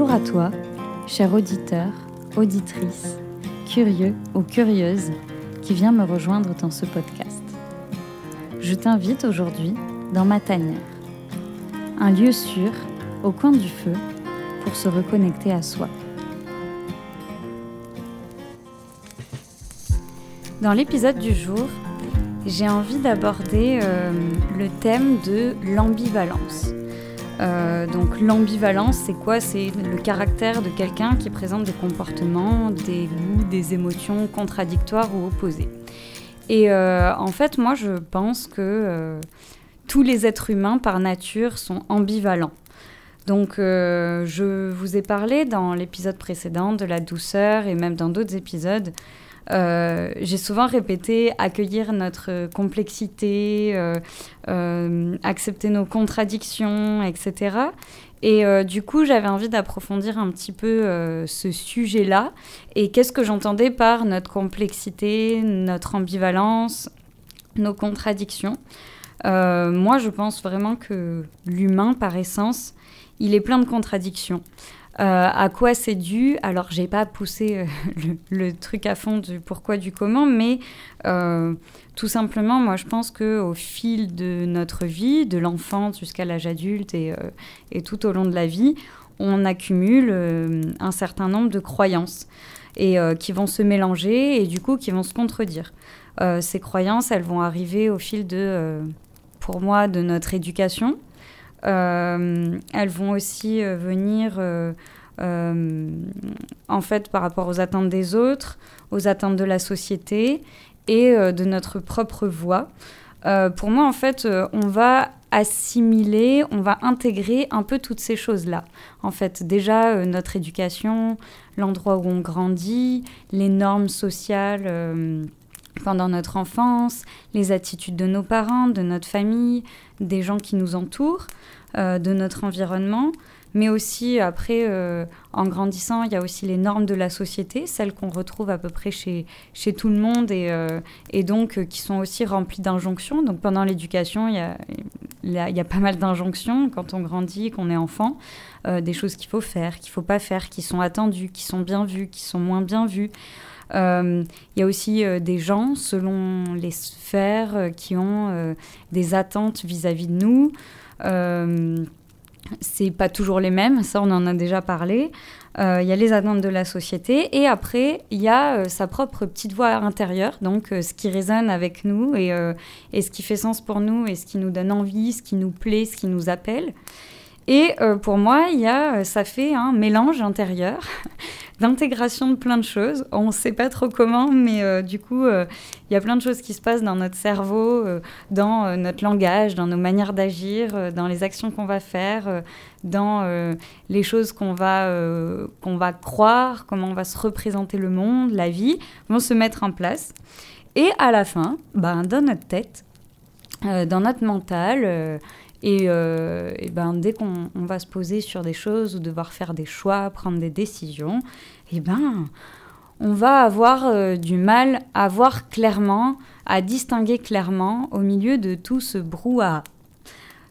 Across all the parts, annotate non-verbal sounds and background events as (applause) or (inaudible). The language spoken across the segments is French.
Bonjour à toi, cher auditeur, auditrice, curieux ou curieuse qui vient me rejoindre dans ce podcast. Je t'invite aujourd'hui dans ma tanière, un lieu sûr au coin du feu pour se reconnecter à soi. Dans l'épisode du jour, j'ai envie d'aborder euh, le thème de l'ambivalence. Euh, donc l'ambivalence, c'est quoi? C'est le caractère de quelqu'un qui présente des comportements, des goûts, des émotions contradictoires ou opposées. Et euh, en fait, moi, je pense que tous les êtres humains, par nature, sont ambivalents. Donc, je vous ai parlé dans l'épisode précédent de la douceur et même dans d'autres épisodes euh, j'ai souvent répété accueillir notre complexité, euh, euh, accepter nos contradictions, etc. Et du coup, j'avais envie d'approfondir un petit peu ce sujet-là. Et qu'est-ce que j'entendais par notre complexité, notre ambivalence, nos contradictions? Moi, je pense vraiment que l'humain, par essence, il est plein de contradictions. Euh, à quoi c'est dû? Alors, j'ai pas poussé euh, (laughs) le, truc à fond du pourquoi, du comment, mais euh, tout simplement, moi, je pense que au fil de notre vie, de l'enfance jusqu'à l'âge adulte et, tout au long de la vie, on accumule un certain nombre de croyances et qui vont se mélanger et du coup qui vont se contredire. ces croyances, elles vont arriver au fil de, pour moi, de notre éducation elles vont aussi euh, venir euh, en fait par rapport aux attentes des autres, aux attentes de la société et de notre propre voix. pour moi, en fait, on va assimiler, on va intégrer un peu toutes ces choses-là. En fait, déjà, notre éducation, l'endroit où on grandit, les normes sociales pendant notre enfance, les attitudes de nos parents, de notre famille, des gens qui nous entourent, euh, de notre environnement. Mais aussi, après, euh, en grandissant, il y a aussi les normes de la société, celles qu'on retrouve à peu près chez, chez tout le monde et, euh, et donc qui sont aussi remplies d'injonctions. Donc pendant l'éducation, il y a, il y a pas mal d'injonctions quand on grandit, qu'on est enfant, des choses qu'il faut faire, qu'il ne faut pas faire, qui sont attendues, qui sont bien vues, qui sont moins bien vues. Il y a aussi des gens, selon les sphères, qui ont des attentes vis-à-vis -vis de nous. Euh, c'est pas toujours les mêmes, ça on en a déjà parlé. Euh, il y a les attentes de la société et après il y a euh, sa propre petite voix intérieure, donc ce qui résonne avec nous et, et, ce qui fait sens pour nous et ce qui nous donne envie, ce qui nous plaît, ce qui nous appelle. Et pour moi, y a, ça fait un mélange intérieur d'intégration de plein de choses. On ne sait pas trop comment, mais euh, du coup, euh, il y a plein de choses qui se passent dans notre cerveau, euh, dans notre langage, dans nos manières d'agir, dans les actions qu'on va faire, dans les choses qu'on va, qu'on va croire, comment on va se représenter le monde, la vie, vont se mettre en place. Et à la fin, ben, dans notre tête, dans notre mental, et, euh, ben, dès qu'on va se poser sur des choses ou devoir faire des choix, prendre des décisions, et ben, on va avoir euh, du mal à voir clairement, à distinguer clairement au milieu de tout ce brouhaha.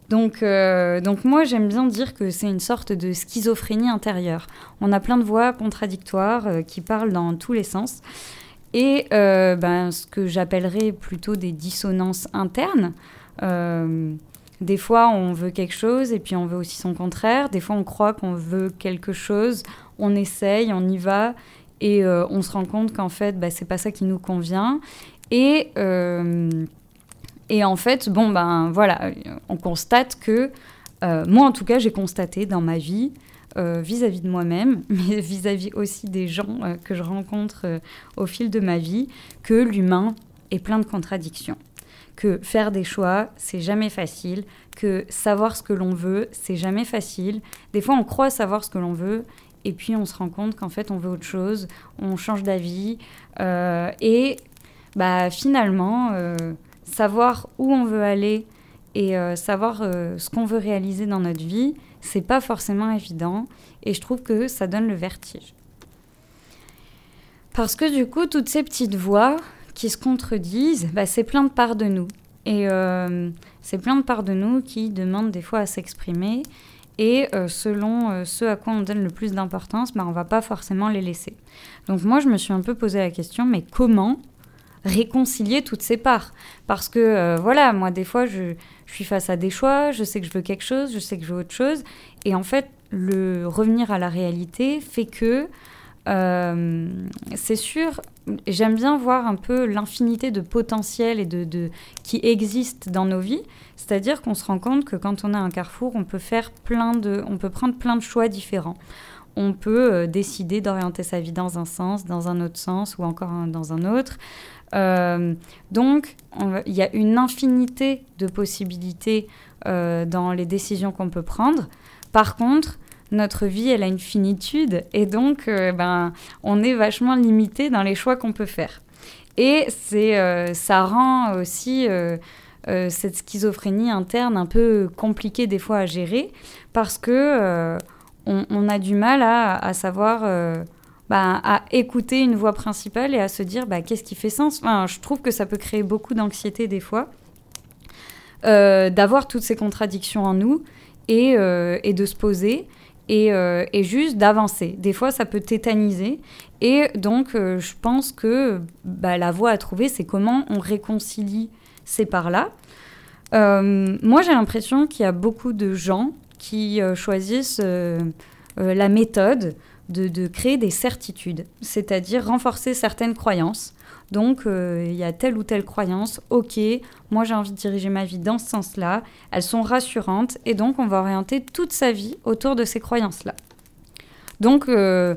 Donc, euh, donc moi, j'aime bien dire que c'est une sorte de schizophrénie intérieure. On a plein de voix contradictoires qui parlent dans tous les sens. Et ben, ce que j'appellerais plutôt des dissonances internes. Des fois, on veut quelque chose et puis on veut aussi son contraire. Des fois, on croit qu'on veut quelque chose, on essaye, on y va et euh, on se rend compte qu'en fait, bah, c'est pas ça qui nous convient. Et, euh, et en fait, bon, ben voilà, on constate que, euh, moi en tout cas, j'ai constaté dans ma vie, vis-à-vis de moi-même, (laughs) mais vis-à-vis aussi des gens que je rencontre au fil de ma vie, que l'humain est plein de contradictions que faire des choix, c'est jamais facile, que savoir ce que l'on veut, c'est jamais facile. Des fois, on croit savoir ce que l'on veut, et puis on se rend compte qu'en fait, on veut autre chose, on change d'avis, euh, et bah, finalement, euh, savoir où on veut aller et euh, savoir ce qu'on veut réaliser dans notre vie, c'est pas forcément évident, et je trouve que ça donne le vertige. Parce que du coup, toutes ces petites voix, qui se contredisent, bah, c'est plein de parts de nous. Et euh, c'est plein de parts de nous qui demandent des fois à s'exprimer. et selon ce à quoi on donne le plus d'importance, bah, on va pas forcément les laisser. Donc moi, je me suis un peu posé la question, mais comment réconcilier toutes ces parts? Parce que, euh, voilà, moi, des fois, je, suis face à des choix, je sais que je veux quelque chose, je sais que je veux autre chose. Et en fait, le revenir à la réalité fait que, euh, c'est sûr, j'aime bien voir un peu l'infinité de potentiel et de, qui existe dans nos vies. C'est-à-dire qu'on se rend compte que quand on a un carrefour, on peut faire plein de, on peut prendre plein de choix différents on peut euh, décider d'orienter sa vie dans un sens, dans un autre sens ou encore dans un autre. Euh, donc, il y a une infinité de possibilités dans les décisions qu'on peut prendre. Par contre, notre vie, elle a une finitude et donc, euh, ben, on est vachement limité dans les choix qu'on peut faire. Et c'est, ça rend aussi cette schizophrénie interne un peu compliquée des fois à gérer parce que on, a du mal à savoir bah, à écouter une voix principale et à se dire bah, qu'est-ce qui fait sens? Enfin, je trouve que ça peut créer beaucoup d'anxiété des fois, euh, d'avoir toutes ces contradictions en nous euh, et de se poser et, euh, et juste d'avancer. Des fois, ça peut tétaniser. Et donc, je pense que bah, la voie à trouver, c'est comment on réconcilie ces parts-là. moi, j'ai l'impression qu'il y a beaucoup de gens qui choisissent la méthode de, créer des certitudes, c'est-à-dire renforcer certaines croyances. Donc, euh, il y a telle ou telle croyance, ok, moi j'ai envie de diriger ma vie dans ce sens-là, elles sont rassurantes, et donc on va orienter toute sa vie autour de ces croyances-là. Donc, euh,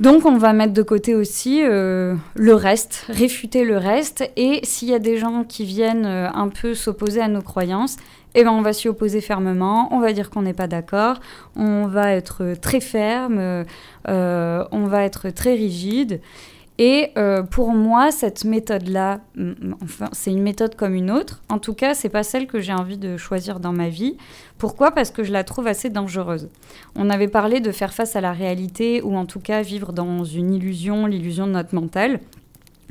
donc on va mettre de côté aussi euh, le reste, réfuter le reste, et s'il y a des gens qui viennent un peu s'opposer à nos croyances, eh ben, on va s'y opposer fermement, on va dire qu'on n'est pas d'accord, on va être très ferme, on va être très rigide. Et euh, pour moi, cette méthode-là, c'est une méthode comme une autre. En tout cas, c'est pas celle que j'ai envie de choisir dans ma vie. Pourquoi? Parce que je la trouve assez dangereuse. On avait parlé de faire face à la réalité ou en tout cas vivre dans une illusion, l'illusion de notre mental.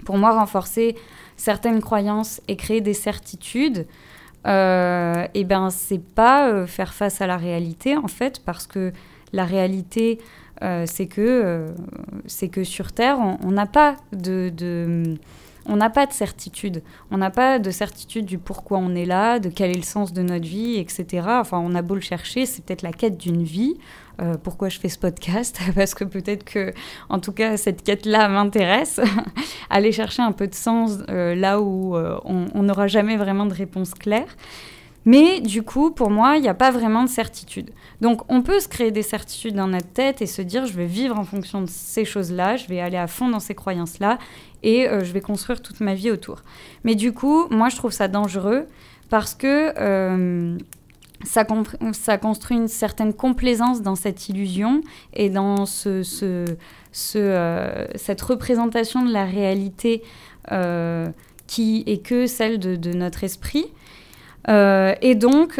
Pour moi, renforcer certaines croyances et créer des certitudes, euh, et ben c'est pas euh, faire face à la réalité en fait parce que la réalité c'est que c'est que sur terre on n'a pas de, on n'a pas de certitude. On n'a pas de certitude du pourquoi on est là, de quel est le sens de notre vie, etc. Enfin, on a beau le chercher, c'est peut-être la quête d'une vie. Euh, pourquoi je fais ce podcast? (laughs) Parce que peut-être que, en tout cas, cette quête-là m'intéresse. (laughs) Aller chercher un peu de sens euh, là où euh, on n'aura jamais vraiment de réponse claire. Mais du coup, pour moi, il n'y a pas vraiment de certitude. Donc, on peut se créer des certitudes dans notre tête et se dire, je vais vivre en fonction de ces choses-là, je vais aller à fond dans ces croyances-là et je vais construire toute ma vie autour. Mais du coup, moi, je trouve ça dangereux parce que ça, ça, construit une certaine complaisance dans cette illusion et dans euh, cette représentation de la réalité euh, qui est que celle de, notre esprit. Euh, et donc,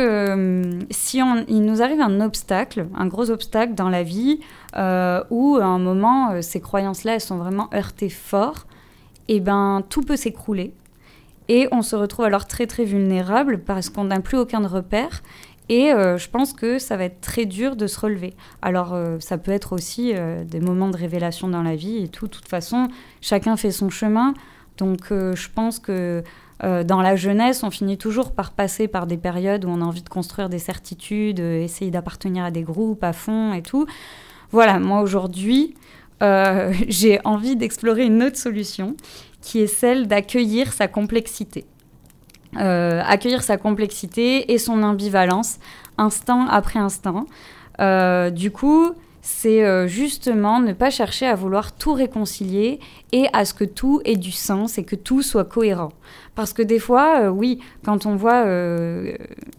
si on, il nous arrive un obstacle, un gros obstacle dans la vie, où à un moment, ces croyances-là, elles sont vraiment heurtées fort, et eh ben tout peut s'écrouler. Et on se retrouve alors très très vulnérable parce qu'on n'a plus aucun repère et euh, je pense que ça va être très dur de se relever. Alors, euh, ça peut être aussi euh, des moments de révélation dans la vie et tout. De toute façon, chacun fait son chemin. Donc, je pense que dans la jeunesse, on finit toujours par passer par des périodes où on a envie de construire des certitudes, essayer d'appartenir à des groupes à fond et tout. Voilà, moi aujourd'hui, (laughs) j'ai envie d'explorer une autre solution qui est celle d'accueillir sa complexité. Euh, accueillir sa complexité et son ambivalence instant après instant. Euh, du coup, c'est euh, justement ne pas chercher à vouloir tout réconcilier et à ce que tout ait du sens et que tout soit cohérent. Parce que des fois, oui, quand on voit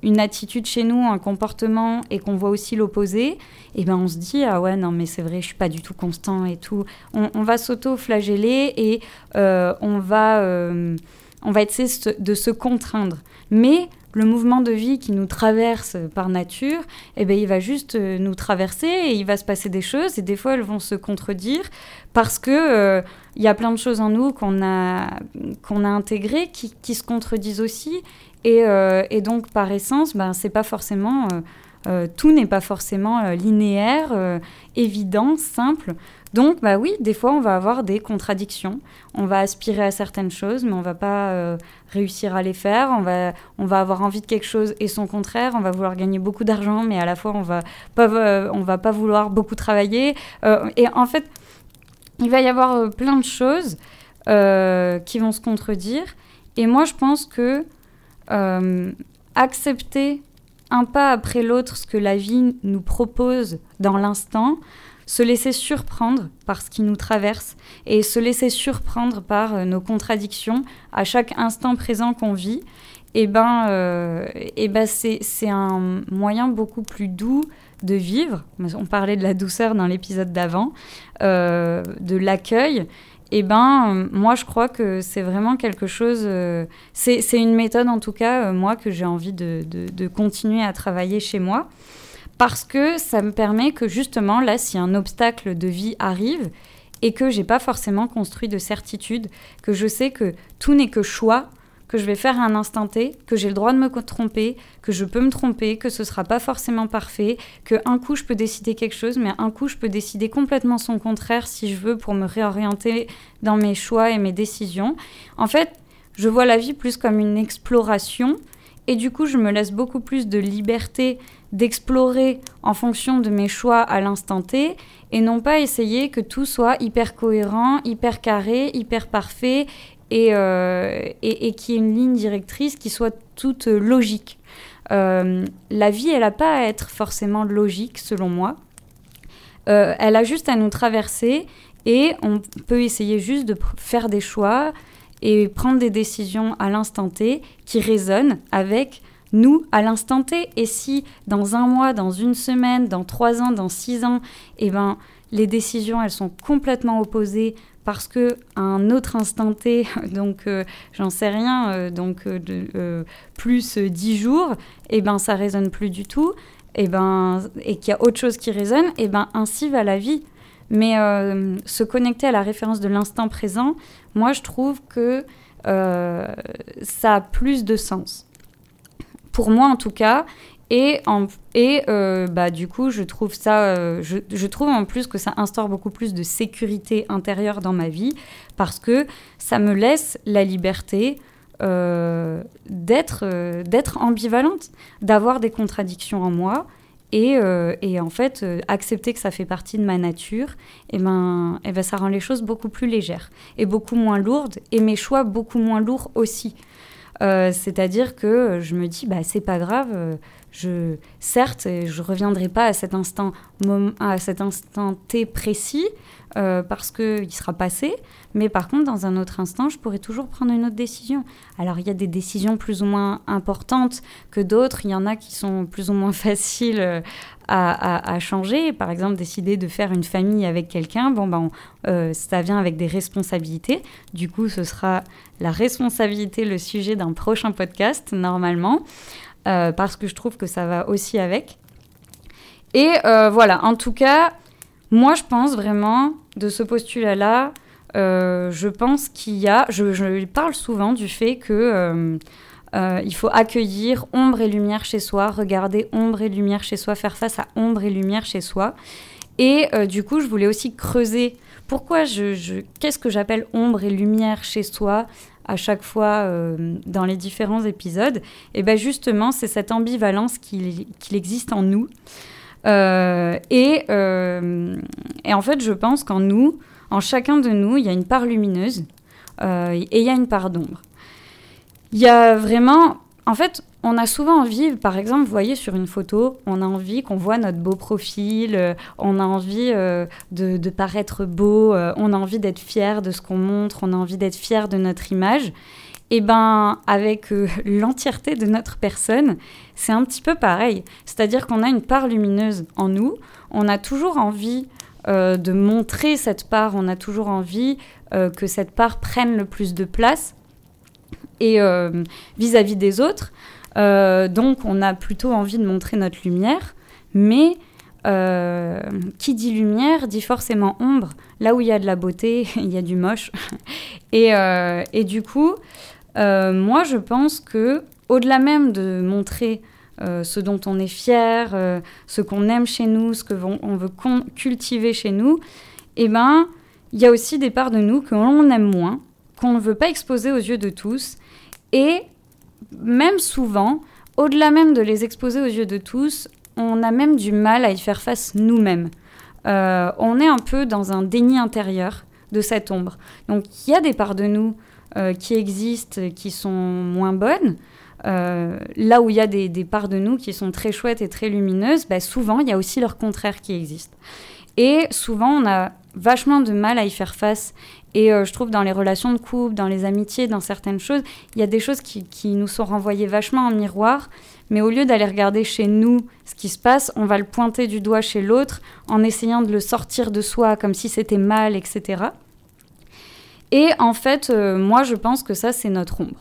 une attitude chez nous, un comportement, et qu'on voit aussi l'opposé, eh ben on se dit ah ouais non mais c'est vrai, je suis pas du tout constant et tout. On, on va s'auto-flageller et on va on va essayer de se contraindre. Mais le mouvement de vie qui nous traverse par nature, eh ben, il va juste euh, nous traverser et il va se passer des choses et des fois elles vont se contredire parce que euh, y a plein de choses en nous qu'on a, qu'on a intégrées qui, qui, se contredisent aussi et, euh, et, donc par essence, ben, c'est pas forcément tout n'est pas forcément linéaire, évident, simple. Donc, bah oui, des fois, on va avoir des contradictions. On va aspirer à certaines choses, mais on va pas euh, réussir à les faire. On va, on va avoir envie de quelque chose et son contraire. On va vouloir gagner beaucoup d'argent, mais à la fois, on va pas, euh, on va pas vouloir beaucoup travailler. Euh, et en fait, il va y avoir plein de choses qui vont se contredire. Et moi, je pense que accepter un pas après l'autre ce que la vie nous propose dans l'instant, se laisser surprendre par ce qui nous traverse et se laisser surprendre par euh, nos contradictions à chaque instant présent qu'on vit, eh ben, euh, eh ben c'est un moyen beaucoup plus doux de vivre. On parlait de la douceur dans l'épisode d'avant, euh, de l'accueil. Eh ben, moi, je crois que c'est vraiment quelque chose. c'est une méthode, en tout cas, moi, que j'ai envie de, de, de, continuer à travailler chez moi parce que ça me permet que justement, là, si un obstacle de vie arrive et que j'ai pas forcément construit de certitude, que je sais que tout n'est que choix, que je vais faire à un instant T, que j'ai le droit de me tromper, que je peux me tromper, que ce sera pas forcément parfait, que un coup je peux décider quelque chose, mais un coup je peux décider complètement son contraire si je veux pour me réorienter dans mes choix et mes décisions. En fait, je vois la vie plus comme une exploration et du coup je me laisse beaucoup plus de liberté d'explorer en fonction de mes choix à l'instant T et non pas essayer que tout soit hyper cohérent, hyper carré, hyper parfait et, euh, et, qu'il y ait une ligne directrice qui soit toute logique. Euh, la vie, elle n'a pas à être forcément logique, selon moi. Euh, elle a juste à nous traverser et on peut essayer juste de faire des choix et prendre des décisions à l'instant T qui résonnent avec nous à l'instant T. Et si dans un mois, dans une semaine, dans trois ans, dans six ans, eh ben, les décisions, elles sont complètement opposées parce que un autre instant T, (laughs) donc euh, j'en sais rien, euh, donc euh, plus dix jours, eh ben ça résonne plus du tout, et eh ben et qu'il y a autre chose qui résonne, et eh ben ainsi va la vie. Mais se connecter à la référence de l'instant présent, moi je trouve que ça a plus de sens pour moi en tout cas. Et, euh, bah, du coup, je trouve ça, euh, je, trouve en plus que ça instaure beaucoup plus de sécurité intérieure dans ma vie parce que ça me laisse la liberté euh, d'être, d'être ambivalente, d'avoir des contradictions en moi. Et, et en fait, accepter que ça fait partie de ma nature, et eh ben, et eh ben, ça rend les choses beaucoup plus légères et beaucoup moins lourdes, et mes choix beaucoup moins lourds aussi. C'est-à-dire que je me dis, bah, c'est pas grave, je, certes, je reviendrai pas à cet instant, à cet instant T précis euh, parce qu'il sera passé, mais par contre, dans un autre instant, je pourrais toujours prendre une autre décision. Alors, il y a des décisions plus ou moins importantes que d'autres, il y en a qui sont plus ou moins (laughs) faciles à, changer. Par exemple, décider de faire une famille avec quelqu'un, bon, ben, ça vient avec des responsabilités. Du coup, ce sera la responsabilité, le sujet d'un prochain podcast, normalement, euh, parce que je trouve que ça va aussi avec. Et euh, voilà, en tout cas, moi, je pense vraiment de ce postulat-là, euh, je pense qu'il y a, je, parle souvent du fait que il faut accueillir ombre et lumière chez soi, regarder ombre et lumière chez soi, faire face à ombre et lumière chez soi. Et du coup, je voulais aussi creuser pourquoi qu'est-ce que j'appelle ombre et lumière chez soi? À chaque fois euh, dans les différents épisodes, et bien justement, c'est cette ambivalence qu'il existe en nous. Euh, et, euh, et, en fait, je pense qu'en nous, en chacun de nous, il y a une part lumineuse et il y a une part d'ombre. Il y a vraiment, en fait, on a souvent envie, par exemple, vous voyez sur une photo, on a envie qu'on voit notre beau profil, euh, on a envie euh, de, paraître beau, euh, on a envie d'être fier de ce qu'on montre, on a envie d'être fier de notre image. Et eh ben, avec (laughs) l'entièreté de notre personne, c'est un petit peu pareil. C'est-à-dire qu'on a une part lumineuse en nous, on a toujours envie de montrer cette part, on a toujours envie que cette part prenne le plus de place et vis-à-vis -vis des autres. Euh, donc on a plutôt envie de montrer notre lumière, mais euh, qui dit lumière dit forcément ombre. Là où il y a de la beauté, (laughs) il y a du moche. (laughs) et, euh, et, du coup, moi je pense que au-delà même de montrer ce dont on est fier, ce qu'on aime chez nous, ce qu'on veut cultiver chez nous, eh ben, il y a aussi des parts de nous que l'on aime moins, qu'on ne veut pas exposer aux yeux de tous. Et même souvent, au-delà même de les exposer aux yeux de tous, on a même du mal à y faire face nous-mêmes. Euh, on est un peu dans un déni intérieur de cette ombre. Donc il y a des parts de nous euh, qui existent, qui sont moins bonnes. Euh, là où il y a des, parts de nous qui sont très chouettes et très lumineuses, bah, souvent il y a aussi leur contraire qui existe. Et souvent on a vachement de mal à y faire face. Et je trouve dans les relations de couple, dans les amitiés, dans certaines choses, il y a des choses qui, qui nous sont renvoyées vachement en miroir mais au lieu d'aller regarder chez nous ce qui se passe, on va le pointer du doigt chez l'autre en essayant de le sortir de soi comme si c'était mal, etc. Et en fait, euh, moi, je pense que ça, c'est notre ombre.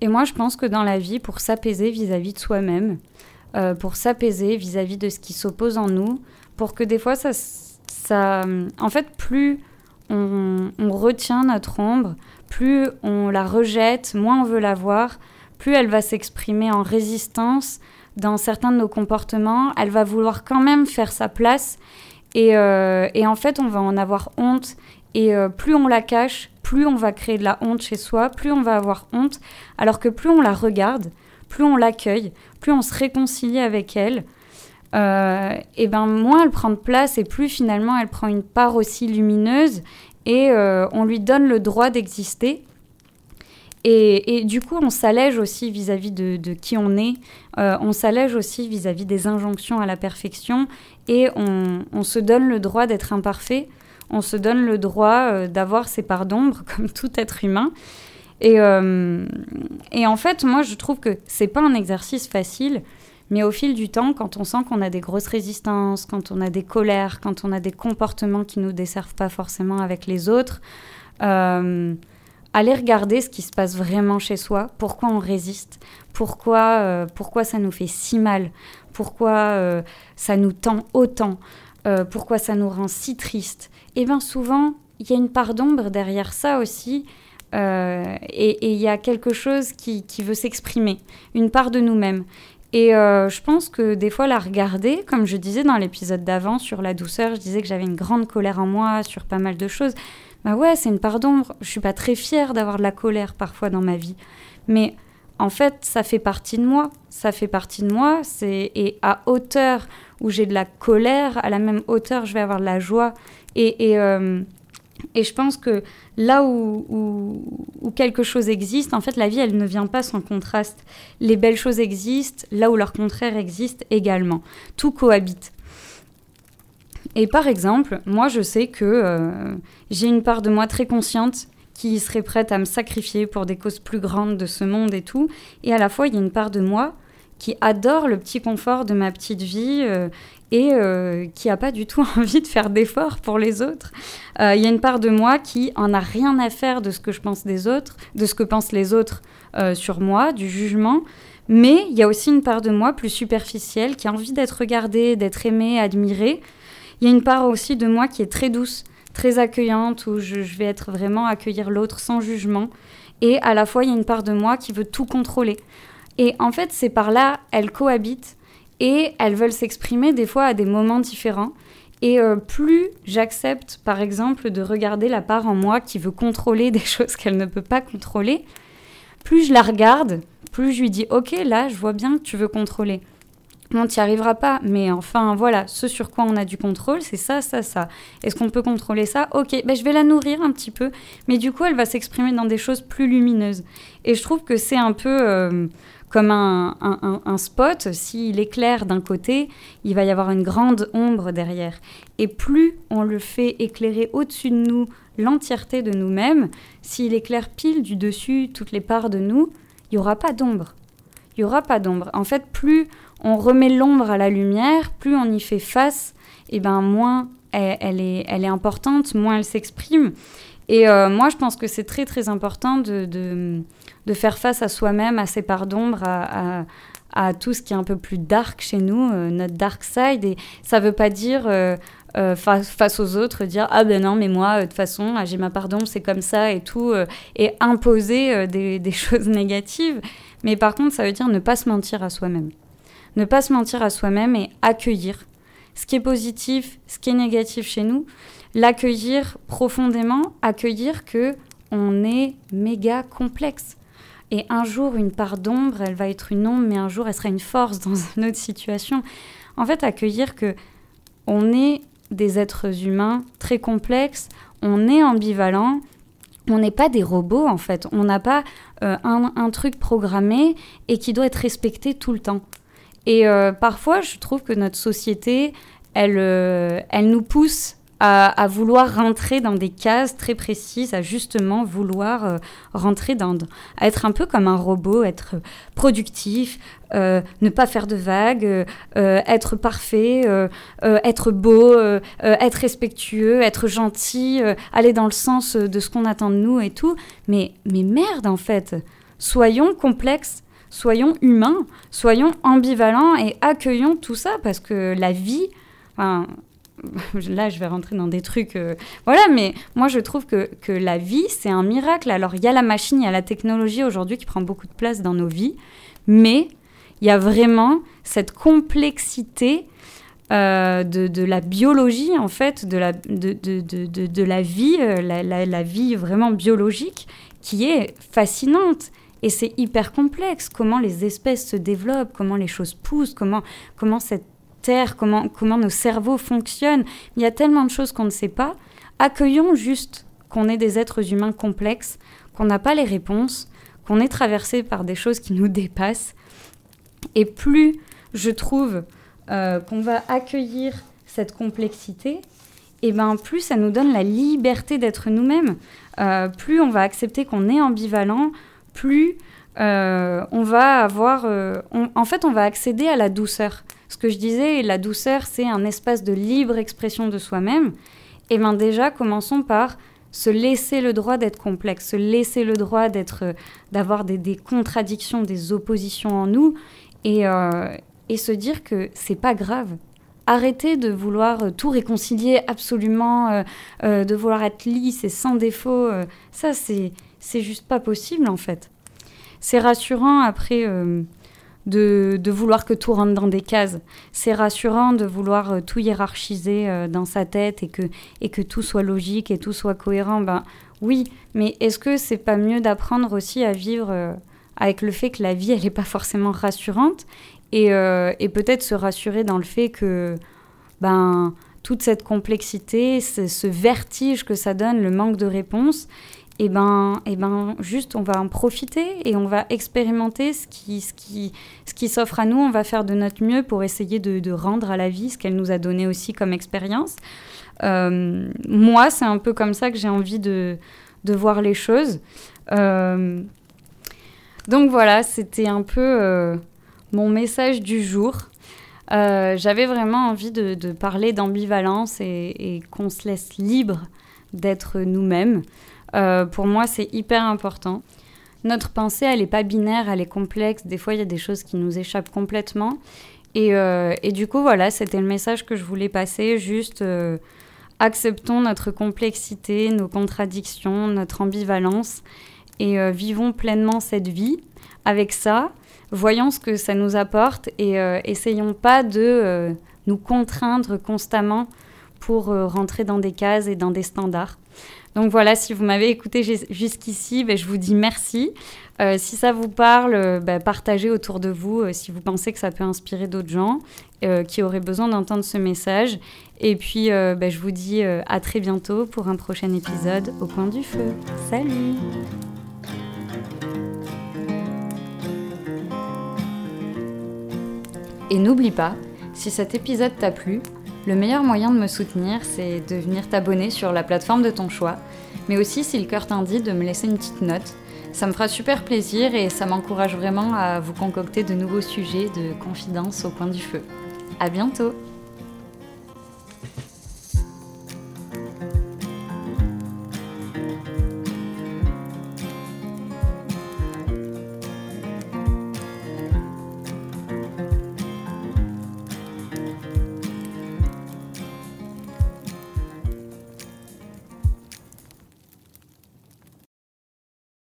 Et moi, je pense que dans la vie, pour s'apaiser vis-à-vis de soi-même, euh, pour s'apaiser vis-à-vis de ce qui s'oppose en nous, pour que des fois, ça, ça en fait, plus on, retient notre ombre, plus on la rejette, moins on veut la voir, plus elle va s'exprimer en résistance dans certains de nos comportements, elle va vouloir quand même faire sa place. Et, euh, en fait, on va en avoir honte. Et euh, plus on la cache, plus on va créer de la honte chez soi, plus on va avoir honte. Alors que plus on la regarde, plus on l'accueille, plus on se réconcilie avec elle, euh, et ben moins elle prend de place et plus finalement elle prend une part aussi lumineuse et on lui donne le droit d'exister. Et, du coup, on s'allège aussi vis-à-vis de, qui on est, euh, on s'allège aussi vis-à-vis des injonctions à la perfection, et on, se donne le droit d'être imparfait, on se donne le droit euh, d'avoir ses parts d'ombre, (laughs) comme tout être humain. Et, euh, et, en fait, moi, je trouve que c'est pas un exercice facile, mais au fil du temps, quand on sent qu'on a des grosses résistances, quand on a des colères, quand on a des comportements qui nous desservent pas forcément avec les autres, aller regarder ce qui se passe vraiment chez soi, pourquoi on résiste, pourquoi, euh, pourquoi ça nous fait si mal, pourquoi euh, ça nous tend autant, euh, pourquoi ça nous rend si triste. Et eh bien souvent, il y a une part d'ombre derrière ça aussi, et il y a quelque chose qui, veut s'exprimer, une part de nous-mêmes. Et je pense que des fois, la regarder, comme je disais dans l'épisode d'avant sur la douceur, je disais que j'avais une grande colère en moi sur pas mal de choses bah ouais, c'est une part d'ombre. Je suis pas très fière d'avoir de la colère parfois dans ma vie. Mais en fait, ça fait partie de moi. Ça fait partie de moi. C'est et à hauteur où j'ai de la colère, à la même hauteur, je vais avoir de la joie. Et, et, euh, je pense que là où, quelque chose existe, en fait, la vie, elle ne vient pas sans contraste. Les belles choses existent, là où leur contraire existe également. Tout cohabite. Et par exemple, moi, je sais que euh, j'ai une part de moi très consciente qui serait prête à me sacrifier pour des causes plus grandes de ce monde et tout. Et à la fois, il y a une part de moi qui adore le petit confort de ma petite vie euh, et euh, qui n'a pas du tout (laughs) envie de faire d'efforts pour les autres. Il y a une part de moi qui en a rien à faire de ce que je pense des autres, de ce que pensent les autres sur moi, du jugement. Mais il y a aussi une part de moi plus superficielle qui a envie d'être regardée, d'être aimée, admirée. Il y a une part aussi de moi qui est très douce, très accueillante, où je, vais être vraiment accueillir l'autre sans jugement. Et à la fois, il y a une part de moi qui veut tout contrôler. Et en fait, ces parts-là, elles cohabitent et elles veulent s'exprimer des fois à des moments différents. Et euh, plus j'accepte, par exemple, de regarder la part en moi qui veut contrôler des (laughs) choses qu'elle ne peut pas contrôler, plus je la regarde, plus je lui dis, ok, là, je vois bien que tu veux contrôler on n'y arrivera pas. Mais enfin, voilà, ce sur quoi on a du contrôle, c'est ça, ça, ça. Est-ce qu'on peut contrôler ça? Ok, ben, je vais la nourrir un petit peu. Mais du coup, elle va s'exprimer dans des choses plus lumineuses. Et je trouve que c'est un peu euh, comme un, spot. S'il éclaire d'un côté, il va y avoir une grande ombre derrière. Et plus on le fait éclairer au-dessus de nous l'entièreté de nous-mêmes, s'il éclaire pile du dessus toutes les parts de nous, il n'y aura pas d'ombre. Il n'y aura pas d'ombre. En fait, plus on remet l'ombre à la lumière, plus on y fait face, et ben moins elle, est, importante, moins elle s'exprime. Et euh, moi, je pense que c'est très très important de, faire face à soi-même, à ses parts d'ombre, à, tout ce qui est un peu plus dark chez nous, euh, notre dark side. Et ça ne veut pas dire euh, euh, face, aux autres, dire ah ben non mais moi de toute façon j'ai ma pardon c'est comme ça et tout et imposer des, (laughs) des, choses négatives. Mais par contre ça veut dire ne pas se mentir à soi-même, ne pas se mentir à soi-même et accueillir ce qui est positif, ce qui est négatif chez nous, l'accueillir profondément, accueillir que on est méga complexe. Et un jour, une part d'ombre, elle va être une ombre, mais un jour, elle sera une force dans (laughs) une autre situation. En fait, accueillir que on est des êtres humains très complexes, on est ambivalent, on n'est pas des robots en fait, on n'a pas euh, un, truc programmé et qui doit être respecté tout le temps. Et euh, parfois, je trouve que notre société, elle, euh, elle nous pousse à, vouloir rentrer dans des cases très précises, à justement vouloir euh, rentrer dans, à être un peu comme un robot, être productif, euh, ne pas faire de vagues, être parfait, être beau, être respectueux, être gentil, aller dans le sens de ce qu'on attend de nous et tout. Mais, mais merde en fait, soyons complexes soyons humains, soyons ambivalents et accueillons tout ça parce que la vie, (laughs) là je vais rentrer dans des trucs, euh, voilà, mais moi je trouve que, que la vie c'est un miracle. Alors il y a la machine, il y a la technologie aujourd'hui qui prend beaucoup de place dans nos vies, mais il y a vraiment cette complexité euh, de, de, la biologie, en fait, de la, de, de, de la vie, euh, la, la, la, vie vraiment biologique, qui est fascinante. Et c'est hyper complexe, comment les espèces se développent, comment les choses poussent, comment, comment cette comment, nos cerveaux fonctionnent. Il y a tellement de choses qu'on ne sait pas. Accueillons juste qu'on est des êtres humains complexes, qu'on n'a pas les réponses, qu'on est traversé par des choses qui nous dépassent. Et plus je trouve euh, qu'on va accueillir cette complexité, et eh ben plus ça nous donne la liberté d'être nous-mêmes. Euh, plus on va accepter qu'on est ambivalent, plus euh, on va avoir... Euh, en fait, on va accéder à la douceur. Ce que je disais, la douceur, c'est un espace de libre expression de soi-même. Et bien déjà, commençons par se laisser le droit d'être complexe, se laisser le droit d'être, d'avoir des, contradictions, des oppositions en nous, et, euh, et se dire que c'est pas grave. Arrêtez de vouloir tout réconcilier absolument, de vouloir être lisse et sans défaut. ça, c'est c'est juste pas possible en fait. C'est rassurant après euh, de, vouloir que tout rentre dans des cases. C'est rassurant de vouloir euh, tout hiérarchiser euh, dans sa tête et que, et que tout soit logique et tout soit cohérent. Ben oui, mais est-ce que c'est pas mieux d'apprendre aussi à vivre avec le fait que la vie elle n'est pas forcément rassurante et, et peut-être se rassurer dans le fait que ben toute cette complexité, ce, ce vertige que ça donne, le manque de réponse, et eh ben, et eh ben, juste, on va en profiter et on va expérimenter ce qui, ce qui, ce qui s'offre à nous. On va faire de notre mieux pour essayer de, de rendre à la vie ce qu'elle nous a donné aussi comme expérience. Euh, moi, c'est un peu comme ça que j'ai envie de, de, voir les choses. Euh, donc voilà, c'était un peu euh, mon message du jour. J'avais vraiment envie de, de parler d'ambivalence et, et qu'on se laisse libre d'être nous-mêmes. Euh, pour moi, c'est hyper important. Notre pensée, elle n'est pas binaire, elle est complexe. Des fois, il y a des choses qui nous échappent complètement. Et, euh, du coup, voilà, c'était le message que je voulais passer. Juste, euh, acceptons notre complexité, nos contradictions, notre ambivalence et vivons pleinement cette vie. Avec ça, voyons ce que ça nous apporte et essayons pas de nous contraindre constamment pour rentrer dans des cases et dans des standards. Donc voilà, si vous m'avez écouté jusqu'ici, ben, je vous dis merci. Euh, si ça vous parle, euh, ben, partagez autour de vous euh, si vous pensez que ça peut inspirer d'autres gens qui auraient besoin d'entendre ce message. Et puis, ben, je vous dis à très bientôt pour un prochain épisode au coin du feu. Salut Et n'oublie pas, si cet épisode t'a plu, le meilleur moyen de me soutenir, c'est de venir t'abonner sur la plateforme de ton choix, mais aussi si le cœur t'indique de me laisser une petite note. Ça me fera super plaisir et ça m'encourage vraiment à vous concocter de nouveaux sujets de confidence au coin du feu. À bientôt!